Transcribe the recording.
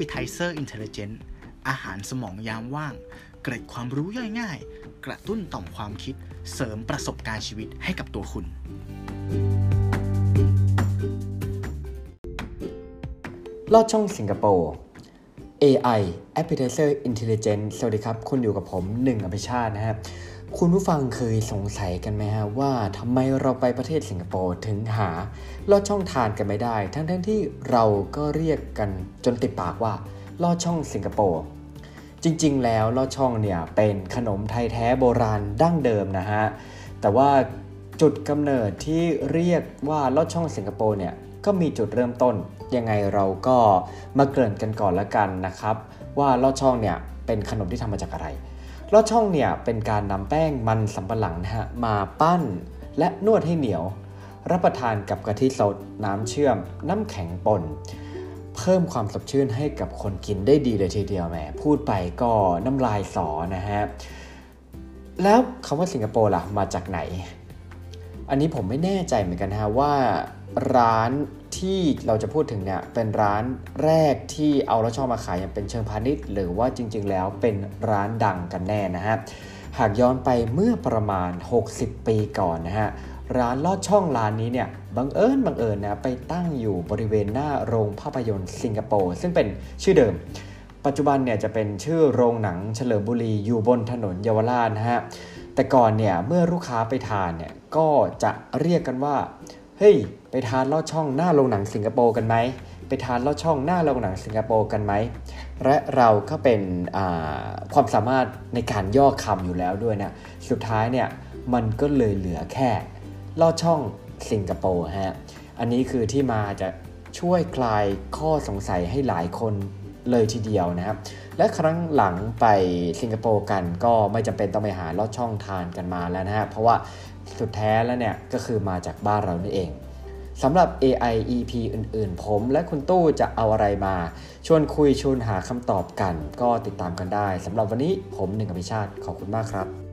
Appetizer Intelligent อาหารสมองยามว่าง เกร็ดความรู้ย่อยง่าย กระตุ้นต่อมความคิด เสริมประสบการณ์ชีวิตให้กับตัวคุณ ลอดช่องสิงคโปร์ AI Appetizer Intelligence สวัสดีครับ คุณอยู่กับผมหนึ่งอภิชาตินะครับ คุณผู้ฟังเคยสงสัยกันไหมฮะว่าทำไมเราไปประเทศสิงคโปร์ถึงหาลอดช่องทานกันไม่ได้ ทั้งๆทที่เราก็เรียกกันจนติดปากว่าลอดช่องสิงคโปร์ จริงๆ แล้วลอดช่องเนี่ยเป็นขนมไทยแท้โบราณดั้งเดิมนะฮะ แต่ว่าจุดกำเนิดที่เรียกว่าลอดช่องสิงคโปร์เนี่ย ก็มีจุดเริ่มต้น ยังไงเราก็มาเกริ่นกันก่อนละกันนะครับ ว่าลอดช่องเนี่ยเป็นขนมที่ทำมาจากอะไรลอดช่องเนี่ยเป็นการนำแป้งมันสำปะหลังนะฮะมาปั้น และนวดให้เหนียว รับประทานกับกะทิสดน้ำเชื่อม น้ำแข็งป่นเพิ่มความสดชื่นให้กับคนกินได้ดีเลยทีเดียวแหมพูดไปก็น้ำลายสอนะฮะแล้วคำว่าสิงคโปร์ล่ะมาจากไหน อันนี้ผมไม่แน่ใจเหมือนกันฮะว่าร้านที่เราจะพูดถึงเนี่ยเป็นร้านแรกที่เอาลอดช่องมาขายย่างเป็นเชิงพาณิชย์ หรือว่าจริง ๆ แล้วเป็นร้านดังกันแน่นะฮะหากย้อนไปเมื่อประมาณ 60 ปีก่อนนะฮะร้านลอดช่องร้านนี้เนี่ยบังเอิญบังเอิญนะไปตั้งอยู่บริเวณหน้าโรงภาพยนตร์สิงคโปร์ซึ่งเป็นชื่อเดิม ปัจจุบันเนี่ยจะเป็นชื่อโรงหนังเฉลิมบุรีอยู่บนถนนเยาวราชนะฮะ แต่ก่อนเนี่ยเมื่อลูกค้าไปทานเนี่ยก็จะเรียกกันว่าเฮ้ยไปทานลอดช่องหน้าโรงหนังสิงคโปร์กันไหมไปทานลอดช่องหน้าโรงหนังสิงคโปร์กันไหมและเราก็เป็นความสามารถในการย่อคำอยู่แล้วด้วยนะสุดท้ายเนี่ยมันก็เลยเหลือแค่ลอดช่องสิงคโปร์ฮะอันนี้คือที่มาจะช่วยคลายข้อสงสัยให้หลายคน เลยทีเดียวนะครับ และครั้งหลังไปสิงคโปร์กันก็ไม่จำเป็นต้องไปหาลอดช่องทานกันมาแล้วนะฮะเพราะว่าสุดแท้แล้วเนี่ยก็คือมาจากบ้านเรานี่เองสำหรับ AI EP อื่นๆ ผมและคุณตู้จะเอาอะไรมา ชวนคุยชวนหาคำตอบกัน ก็ติดตามกันได้สำหรับวันนี้ผมหนึ่งอภิชาติขอบคุณมากครับ